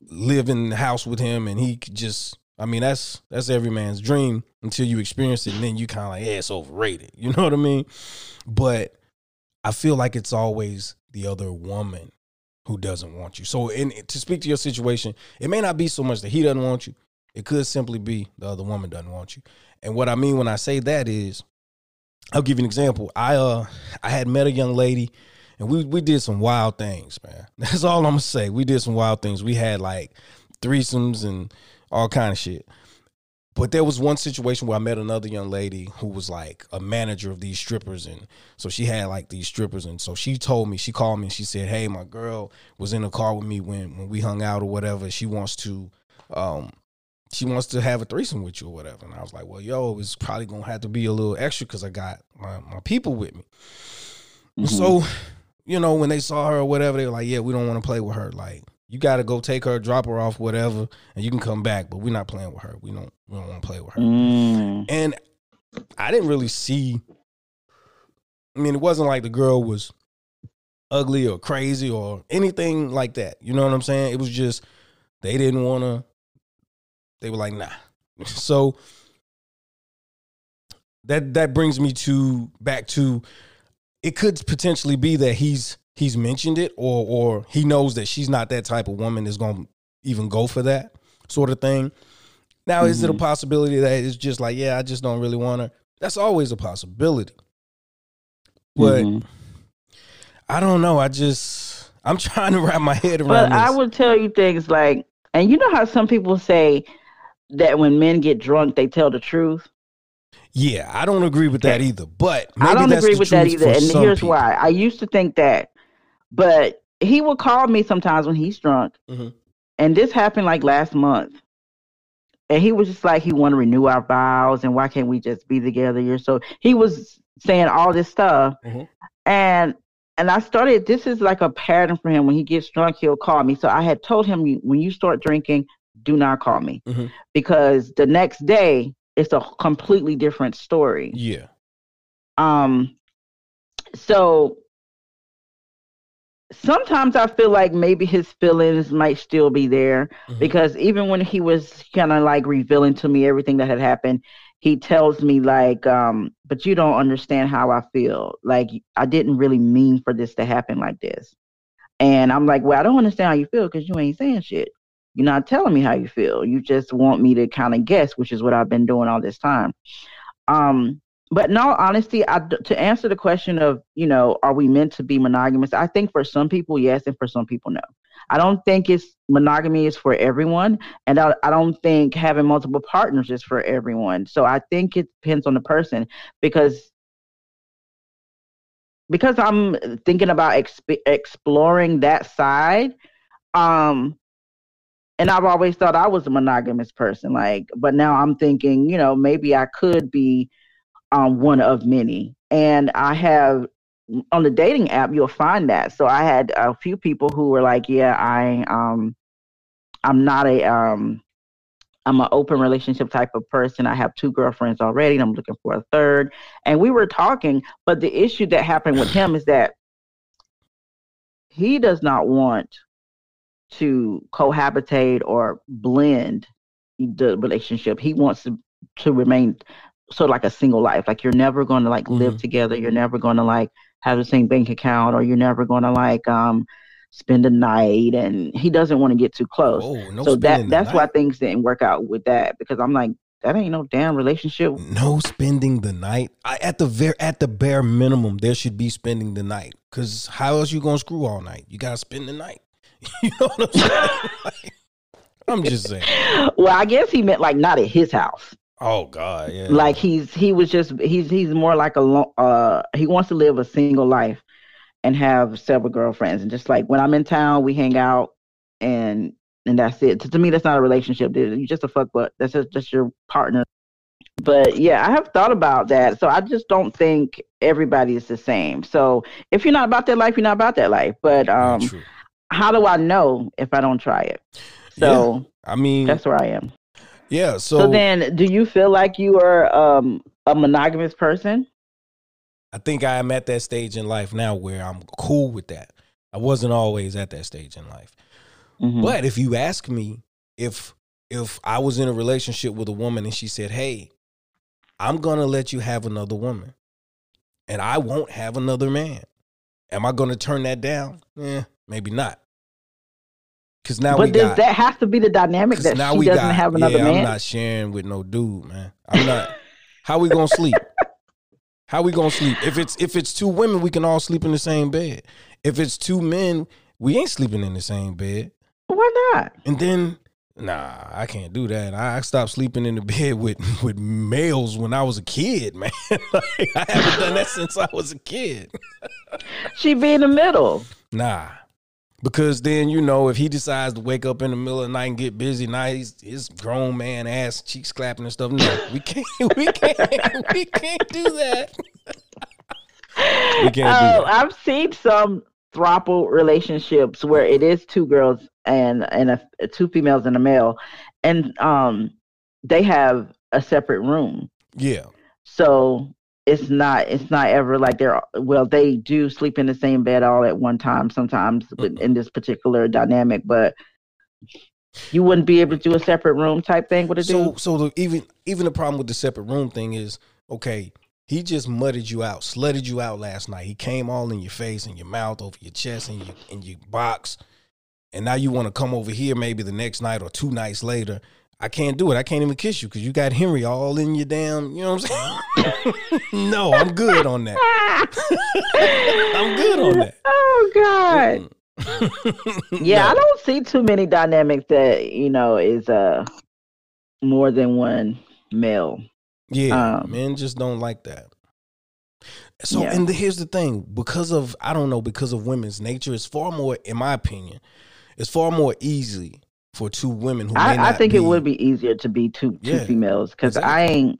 live in the house with him and he just I mean that's that's every man's dream until you experience it and then you kind of like yeah it's overrated you know what I mean but I feel like it's always the other woman who doesn't want you so in to speak to your situation it may not be so much that he doesn't want you it could simply be the other woman doesn't want you. And what I mean when I say that is, I'll give you an example. I uh I had met a young lady and we we did some wild things, man. That's all I'm gonna say. We did some wild things. We had like threesomes and all kind of shit. But there was one situation where I met another young lady who was like a manager of these strippers, and so she had like these strippers, and so she told me, she called me, and she said, "Hey, my girl was in the car with me when when we hung out or whatever. She wants to um she wants to have a threesome with you or whatever. And I was like, well, yo, it's probably gonna have to be a little extra because I got my, my people with me. Mm-hmm. So, you know, when they saw her or whatever, they were like, yeah, we don't want to play with her. Like, you got to go take her, drop her off, whatever, and you can come back. But we're not playing with her. We don't. We don't want to play with her. Mm. And I didn't really see. I mean, it wasn't like the girl was ugly or crazy or anything like that. You know what I'm saying? It was just they didn't want to they were like, nah. So that that brings me to back to it could potentially be that he's he's mentioned it or or he knows that she's not that type of woman that's gonna even go for that sort of thing. Now, mm-hmm. is it a mm-hmm. possibility that it's just like, yeah, I just don't really want her? That's always a possibility. But mm-hmm. I don't know. I just I'm trying to wrap my head around. But this. I would tell you things like, and you know how some people say, that when men get drunk, they tell the truth. Yeah, I don't agree with that either. But I don't agree with that either. And here's people. why. I used to think that, but he would call me sometimes when he's drunk. Mm-hmm. And this happened like last month. And he was just like, he want to renew our vows and why can't we just be together here? So he was saying all this stuff. Mm-hmm. And and I started, this is like a pattern for him. When he gets drunk, he'll call me. So I had told him, when you start drinking, do not call me mm-hmm. because the next day it's a completely different story. Yeah. Um so sometimes I feel like maybe his feelings might still be there mm-hmm. because even when he was kind of like revealing to me everything that had happened, he tells me like um but you don't understand how I feel. Like I didn't really mean for this to happen like this. And I'm like, well, I don't understand how you feel because you ain't saying shit. You're not telling me how you feel. You just want me to kind of guess, which is what I've been doing all this time. Um, but in all honesty, I, to answer the question of, you know, are we meant to be monogamous? I think for some people, yes, and for some people, no. I don't think it's monogamy is for everyone, and I, I don't think having multiple partners is for everyone. So I think it depends on the person because because I'm thinking about exp- exploring that side. Um, and I've always thought I was a monogamous person, like, but now I'm thinking, you know, maybe I could be um, one of many. And I have on the dating app, you'll find that. So I had a few people who were like, "Yeah, I um, I'm not a um, I'm an open relationship type of person. I have two girlfriends already. I'm looking for a third. And we were talking, but the issue that happened with him is that he does not want to cohabitate or blend the relationship. He wants to, to remain sort of like a single life. Like you're never going to like mm-hmm. live together. You're never going to like have the same bank account or you're never going to like um spend a night and he doesn't want to get too close. Oh, no so that that's why things didn't work out with that because I'm like that ain't no damn relationship. No spending the night. I, at the very at the bare minimum, there should be spending the night. Cause how else you gonna screw all night? You gotta spend the night. you know what I'm saying? like, I'm just saying. Well, I guess he meant like not at his house. Oh God, yeah. Like he's he was just he's he's more like a uh he wants to live a single life and have several girlfriends and just like when I'm in town we hang out and and that's it. To, to me that's not a relationship. Dude. You're just a fuck but that's just, just your partner. But yeah, I have thought about that. So I just don't think everybody is the same. So if you're not about that life, you're not about that life. But um how do I know if I don't try it? So yeah, I mean that's where I am. Yeah. So, so then, do you feel like you are um, a monogamous person? I think I am at that stage in life now where I'm cool with that. I wasn't always at that stage in life. Mm-hmm. But if you ask me if if I was in a relationship with a woman and she said, "Hey, I'm going to let you have another woman and I won't have another man." Am I going to turn that down? Eh, maybe not. Cause now but does got, that have to be the dynamic that now she we doesn't got, have another yeah, man? I'm not sharing with no dude, man. I'm not. how we gonna sleep? How we gonna sleep? If it's if it's two women, we can all sleep in the same bed. If it's two men, we ain't sleeping in the same bed. Why not? And then, nah, I can't do that. I, I stopped sleeping in the bed with with males when I was a kid, man. like, I haven't done that since I was a kid. she be in the middle. Nah, because then you know if he decides to wake up in the middle of the night and get busy, now he's his grown man ass cheeks clapping and stuff. No, we can't, we can't, we can't do that. we can't. Uh, I've seen some throuple relationships where it is two girls and and a, two females and a male, and um, they have a separate room. Yeah. So it's not it's not ever like they're well they do sleep in the same bed all at one time sometimes mm-hmm. in this particular dynamic but you wouldn't be able to do a separate room type thing with a so, dude? so the, even even the problem with the separate room thing is okay he just mudded you out slutted you out last night. He came all in your face and your mouth over your chest and your in your box. And now you want to come over here maybe the next night or two nights later I can't do it. I can't even kiss you because you got Henry all in your damn. You know what I'm saying? no, I'm good on that. I'm good on that. Oh God. yeah, no. I don't see too many dynamics that you know is uh more than one male. Yeah, um, men just don't like that. So, yeah. and the, here's the thing: because of I don't know, because of women's nature, it's far more, in my opinion, it's far more easy for two women who I, I, think be, it would be easier to be two two yeah, females because exactly. I ain't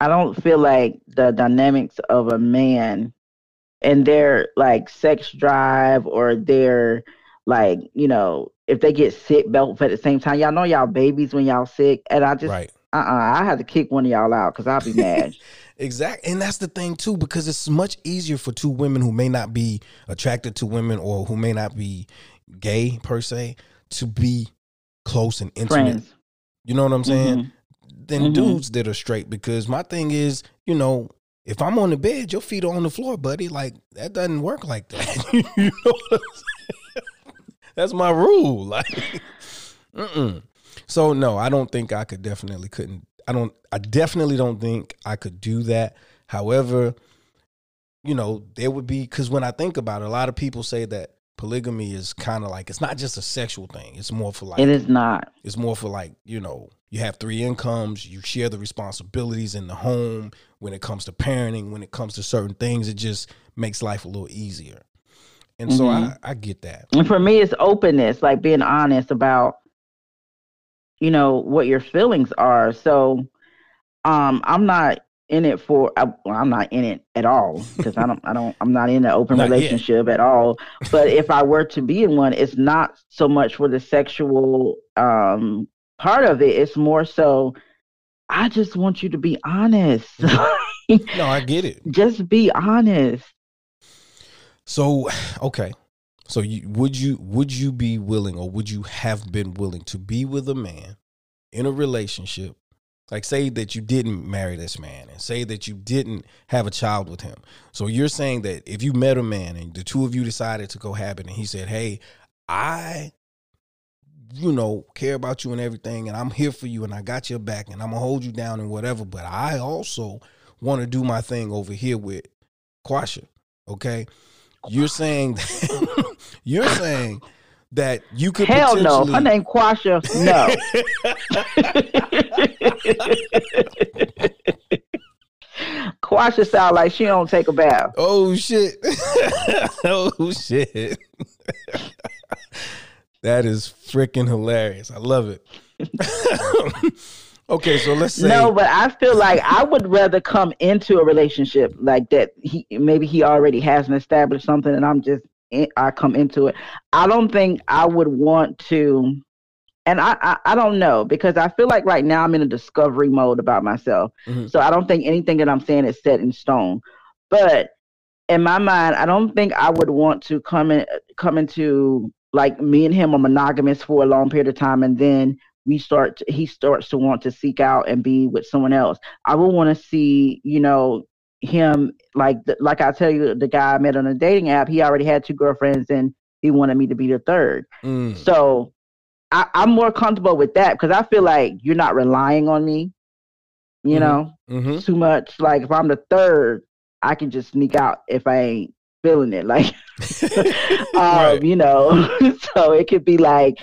I don't feel like the dynamics of a man and their like sex drive or their like you know if they get sick both at the same time y'all know y'all babies when y'all sick and I just right. uh uh I had to kick one of y'all out because I'll be mad. exactly, and that's the thing too because it's much easier for two women who may not be attracted to women or who may not be gay per se to be close and intimate. Friends. You know what I'm saying? Mm-hmm. Than mm-hmm. dudes that are straight. Because my thing is, you know, if I'm on the bed, your feet are on the floor, buddy. Like that doesn't work like that. you know That's my rule. Like, mm-mm. so no, I don't think I could definitely couldn't. I don't I definitely don't think I could do that. However, you know, there would be cuz when I think about it, a lot of people say that polygamy is kind of like it's not just a sexual thing. It's more for like It is not. It's more for like, you know, you have three incomes, you share the responsibilities in the home when it comes to parenting, when it comes to certain things, it just makes life a little easier. And so Mhm. I, I get that. And for me, it's openness, like being honest about, you know, what your feelings are. So, um, I'm not in it for. I, well, I'm not in it at all because I don't. I don't. I'm not in an open Not yet. relationship at all. But if I were to be in one, it's not so much for the sexual um part of it. It's more so. I just want you to be honest. No, I get it. just be honest. So, okay. So you would you would you be willing or would you have been willing to be with a man in a relationship? Like say that you didn't marry this man and say that you didn't have a child with him. So you're saying that if you met a man and the two of you decided to cohabit and he said, "Hey, I you know, care about you and everything and I'm here for you and I got your back and I'm going to hold you down and whatever, but I also want to do my thing over here with Quasha." Okay? You're saying that, you're saying that you could Hell no. Her name Quasha. No. Quasha sound like she don't take a bath. Oh shit. oh shit. that is freaking hilarious. I love it. okay, so let's say No, but I feel like I would rather come into a relationship like that. He maybe he already has an established something, and I'm just I come into it. I don't think I would want to, and I I, I don't know because I feel like right now I'm in a discovery mode about myself. Mhm. So I don't think anything that I'm saying is set in stone. But in my mind, I don't think I would want to come in come into like me and him are monogamous for a long period of time, and then we start to, he starts to want to seek out and be with someone else. I would want to see, you know, him like the, like I tell you, the guy I met on a dating app. He already had two girlfriends, and he wanted me to be the third. Mm, So I, I'm more comfortable with that because I feel like you're not relying on me. You Mhm. know, mhm. too much. Like if I'm the third, I can just sneak out if I ain't feeling it. Like, um, Right. you know, so it could be like,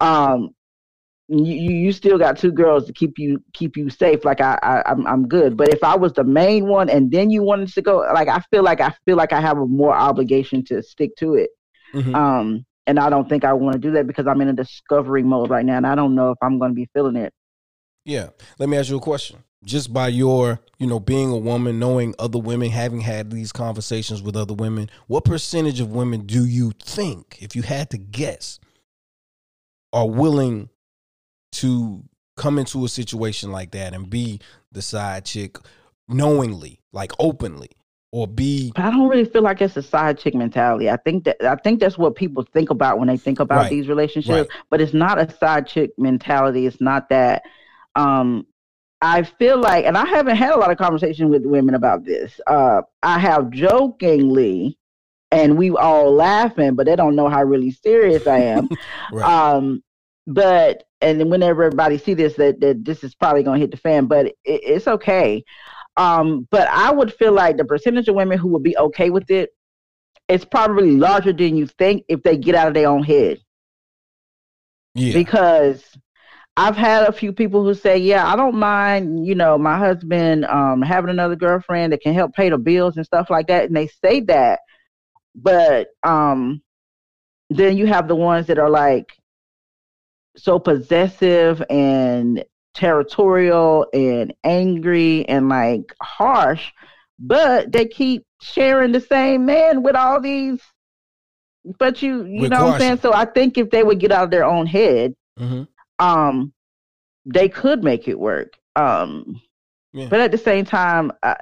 um, you you still got two girls to keep you keep you safe. Like I, I I'm I'm good. But if I was the main one and then you wanted to go, like I feel like I feel like I have a more obligation to stick to it. Mhm. Um, and I don't think I want to do that because I'm in a discovery mode right now, and I don't know if I'm going to be feeling it. Yeah. Let me ask you a question. Just by your, you know, being a woman, knowing other women, having had these conversations with other women, what percentage of women do you think, if you had to guess, are willing to come into a situation like that and be the side chick knowingly, like openly, or be But I don't really feel like it's a side chick mentality. I think that I think that's what people think about when they think about Right. these relationships. But it's not a side chick mentality. It's not that. Um, I feel like, and I haven't had a lot of conversation with women about this. Uh, I have jokingly, and we all laughing, but they don't know how really serious I am. right. Um, but and whenever everybody see this, that, that this is probably gonna hit the fan, but it, it's okay. Um, but I would feel like the percentage of women who would be okay with it, it's probably larger than you think if they get out of their own head. yeah. Because I've had a few people who say, "Yeah, I don't mind, you know, my husband um having another girlfriend that can help pay the bills and stuff like that," and they say that, but um, then you have the ones that are like so possessive and territorial and angry and like harsh, but they keep sharing the same man with all these. But you, you With know what I'm saying? So I think if they would get out of their own head, hmm um, they could make it work. Um, Yeah. but at the same time, uh,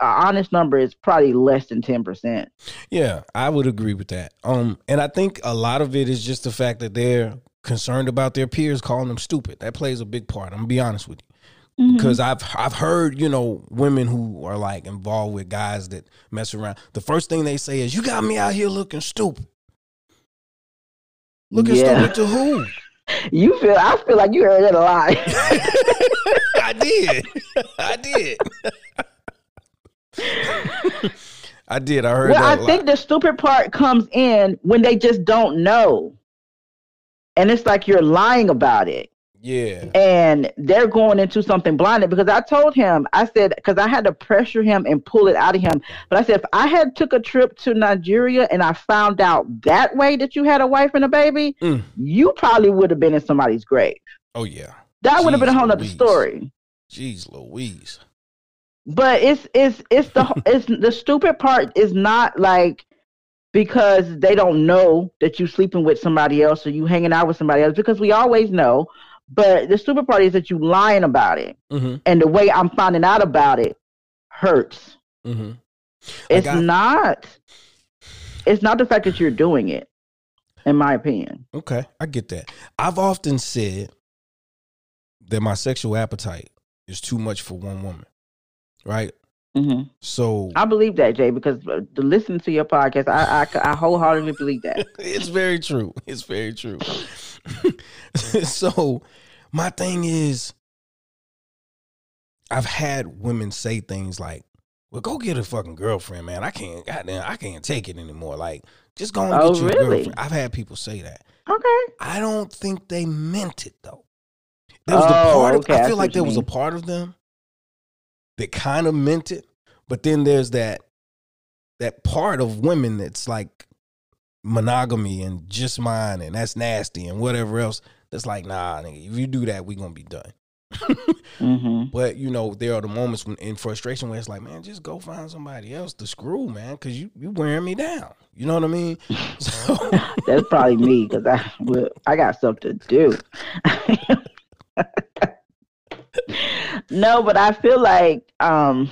honest number is probably less than ten percent. Yeah, I would agree with that. Um, and I think a lot of it is just the fact that they're concerned about their peers calling them stupid. That plays a big part. I'm gonna be honest with you mm-hmm. because I've I've heard you know women who are like involved with guys that mess around. The first thing they say is, "You got me out here looking stupid." Looking Yeah. stupid to who? You feel? I feel like you heard it a lot. I did. I did. I did. I heard well, I that. think the stupid part comes in when they just don't know. And it's like you're lying about it. yeah. and they're going into something blinded because I told him I said because I had to pressure him and pull it out of him but I said if I had took a trip to Nigeria and I found out that way that you had a wife and a baby Mm. you probably would have been in somebody's grave Oh yeah. that would have been a whole nother Louise. story Jeez Louise. but it's it's it's the it's the stupid part is not like because they don't know that you're sleeping with somebody else or you hanging out with somebody else because we always know but the stupid part is that you lying about it Mm-hmm. and the way I'm finding out about it hurts. Mm-hmm. It's I- not. It's not the fact that you're doing it, in my opinion. Okay, I get that. I've often said that my sexual appetite is too much for one woman, right? Hmm So I believe that, Jay, because uh, to listen to your podcast, I, I I wholeheartedly believe that. it's very true. It's very true. so my thing is, I've had women say things like, "Well, go get a fucking girlfriend, man. I can't, goddamn, I can't take it anymore. Like, just go and Oh, get you a really? girlfriend." I've had people say that. Okay. I don't think they meant it though. There was the Oh, part of okay, I I feel what like there was a part of them that kind of meant it, but then there's that that part of women that's like monogamy and just mine and that's nasty and whatever else. That's like, nah, nigga, if you do that, we gonna be done. hmm But you know, there are the moments when in frustration where it's like, man, just go find somebody else to screw, man, because you you wearing me down. You know what I mean? So That's probably me because I I got stuff to do. no, but I feel like um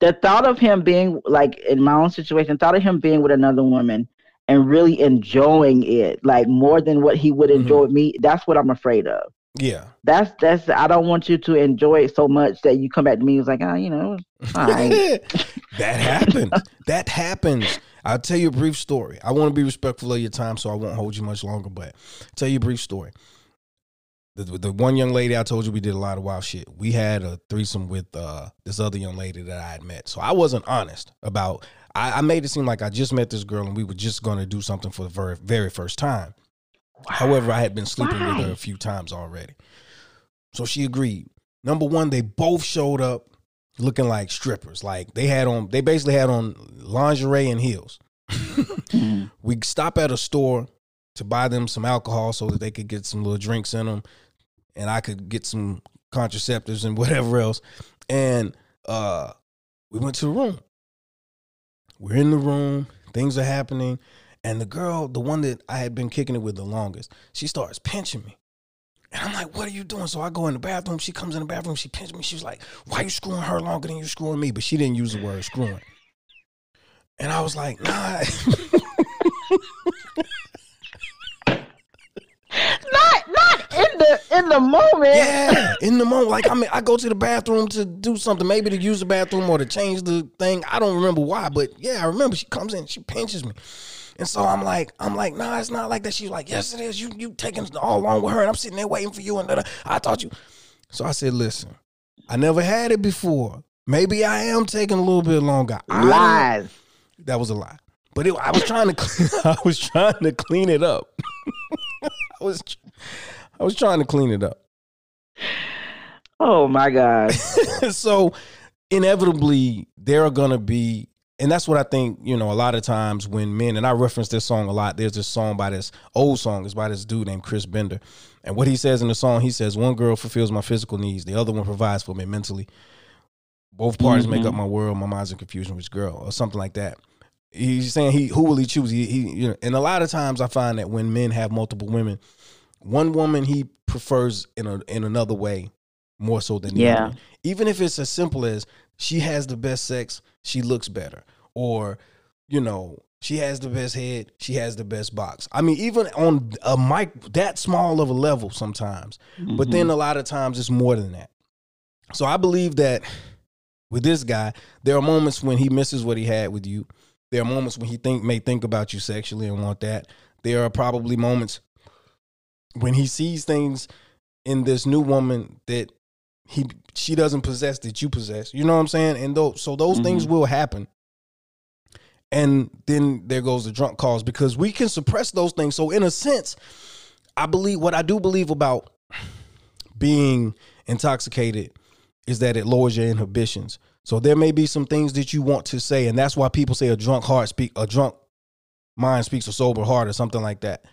the thought of him being like in my own situation, thought of him being with another woman and really enjoying it, like more than what he would Mhm. enjoy with me, that's what I'm afraid of. yeah. That's that's I don't want you to enjoy it so much that you come back to me and was like, ah, you know, fine. that happens. that happens. I'll tell you a brief story. I want to be respectful of your time, so I won't hold you much longer. But I'll tell you a brief story. The, the one young lady I told you we did a lot of wild shit. We had a threesome with uh, this other young lady that I had met. So I wasn't honest about. I, I made it seem like I just met this girl and we were just going to do something for the very very first time. However, I had been sleeping with her a few times already. So she agreed. Number one, they both showed up looking like strippers. Like they had on, they basically had on lingerie and heels. We stop at a store to buy them some alcohol so that they could get some little drinks in them, and I could get some contraceptives and whatever else. And uh, we went to the room. We're in the room. Things are happening. And the girl, the one that I had been kicking it with the longest, she starts pinching me. And I'm like, what are you doing? So I go in the bathroom. She comes in the bathroom. She pinches me. She was like, why you screwing her longer than you screwing me? But she didn't use the word screwing. And I was like, nah. Not in the in the moment. yeah, in the moment. Like, I mean, I go to the bathroom to do something, maybe to use the bathroom or to change the thing. I don't remember why, but yeah, I remember she comes in, she pinches me. And so I'm like, I'm like, nah, it's not like that. She's like, yes, it is. You you taking all along with her, and I'm sitting there waiting for you. And da-da. I thought you. So I said, listen, I never had it before. Maybe I am taking a little bit longer. Lies. That was a lie. But it, I was trying to, I was trying to clean it up. I was, I was trying to clean it up. Oh my God. so inevitably there are gonna be and that's what I think, you know, a lot of times when men and I reference this song a lot, there's this song by this old song, it's by this dude named Chris Bender. And what he says in the song, he says, One girl fulfills my physical needs, the other one provides for me mentally. Both parties make Mhm. up my world, my mind's in confusion, which girl, or something like that. He's saying he who will he choose? He, he you know, and a lot of times I find that when men have multiple women, one woman he prefers in a in another way more so than the Yeah. other. Even if it's as simple as she has the best sex, she looks better, or you know she has the best head, she has the best box. I mean, even on a mic that small of a level sometimes, but then mm-hmm. a lot of times it's more than that. So I believe that with this guy, there are moments when he misses what he had with you. There are moments when he think may think about you sexually and want that. There are probably moments when he sees things in this new woman that he she doesn't possess that you possess. You know what I'm saying? And those so those mm-hmm. things will happen. And then there goes the drunk calls because we can suppress those things. So in a sense, I believe what I do believe about being intoxicated is that it lowers your inhibitions. So there may be some things that you want to say, and that's why people say a drunk heart speak a drunk mind speaks a sober heart or something like that.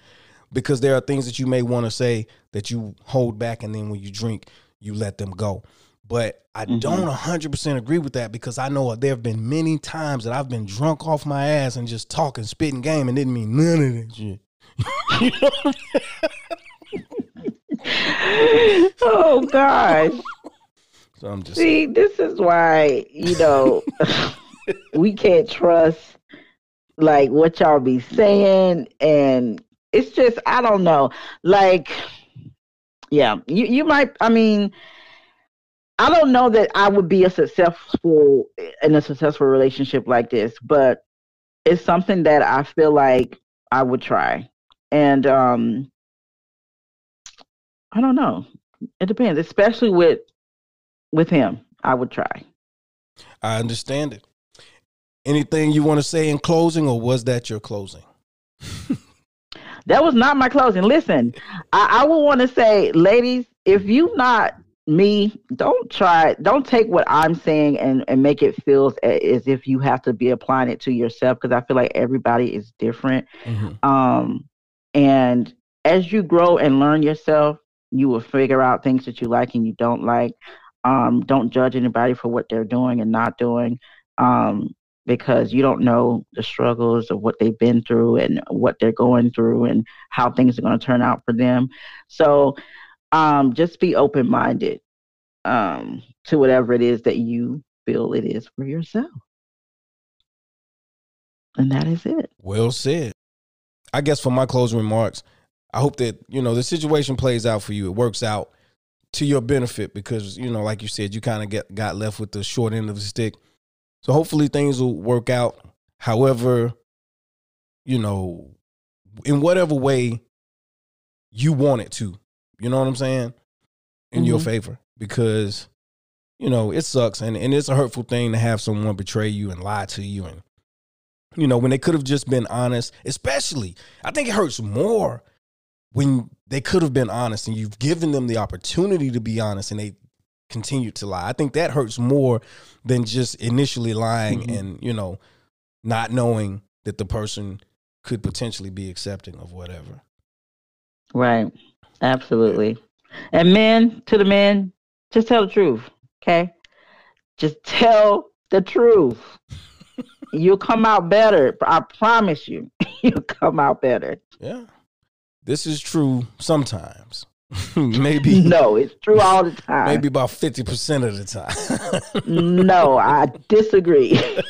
Because there are things that you may want to say that you hold back, and then when you drink, you let them go. But I mm-hmm. don't 100% agree with that because I know there have been many times that I've been drunk off my ass and just talking, spitting game and didn't mean none of that shit. you know oh gosh. So I'm just See, this is why, you know, we can't trust like what y'all be saying and it's just I don't know. Like yeah, you you might I mean I don't know that I would be a successful in a successful relationship like this, but it's something that I feel like I would try. And um I don't know. It depends, especially with with him. I would try. I understand it. Anything you want to say in closing, or was that your closing? that was not my closing. Listen, I, I would want to say, ladies, if you not me, don't try, don't take what I'm saying and, and make it feel as if you have to be applying it to yourself because I feel like everybody is different. Mm-hmm. Um, and as you grow and learn yourself, you will figure out things that you like and you don't like. Um, don't judge anybody for what they're doing and not doing um, because you don't know the struggles of what they've been through and what they're going through and how things are going to turn out for them. So um, just be open minded um, to whatever it is that you feel it is for yourself. And that is it. Well said. I guess for my closing remarks, I hope that, you know, the situation plays out for you. It works out to your benefit because, you know, like you said, you kind of get got left with the short end of the stick. So hopefully things will work out however, you know, in whatever way you want it to. You know what I'm saying? In mm-hmm. your favor. Because, you know, it sucks and, and it's a hurtful thing to have someone betray you and lie to you and you know, when they could have just been honest, especially, I think it hurts more when they could have been honest and you've given them the opportunity to be honest and they continue to lie. I think that hurts more than just initially lying mm-hmm. and, you know, not knowing that the person could potentially be accepting of whatever. Right. Absolutely. And men, to the men, just tell the truth. Okay. Just tell the truth. You'll come out better. I promise you. You'll come out better. Yeah. This is true sometimes. maybe no, it's true all the time. Maybe about fifty percent of the time. no, I disagree.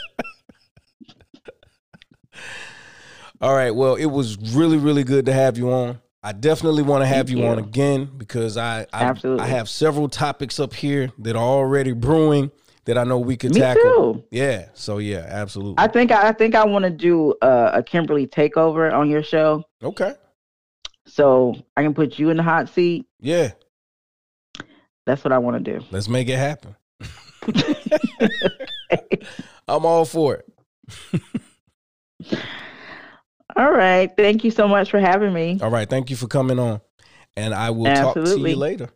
all right. Well, it was really, really good to have you on. I definitely want to have you, you, on again because I I, Absolutely. I have several topics up here that are already brewing that I know we could Me tackle. Too. Yeah. So yeah, absolutely. I think I think I want to do a, a Kimberly takeover on your show. Okay. So I can put you in the hot seat. Yeah. That's what I want to do. Let's make it happen. I'm all for it. all right. Thank you so much for having me. All right. Thank you for coming on. And I will Absolutely. talk to you later.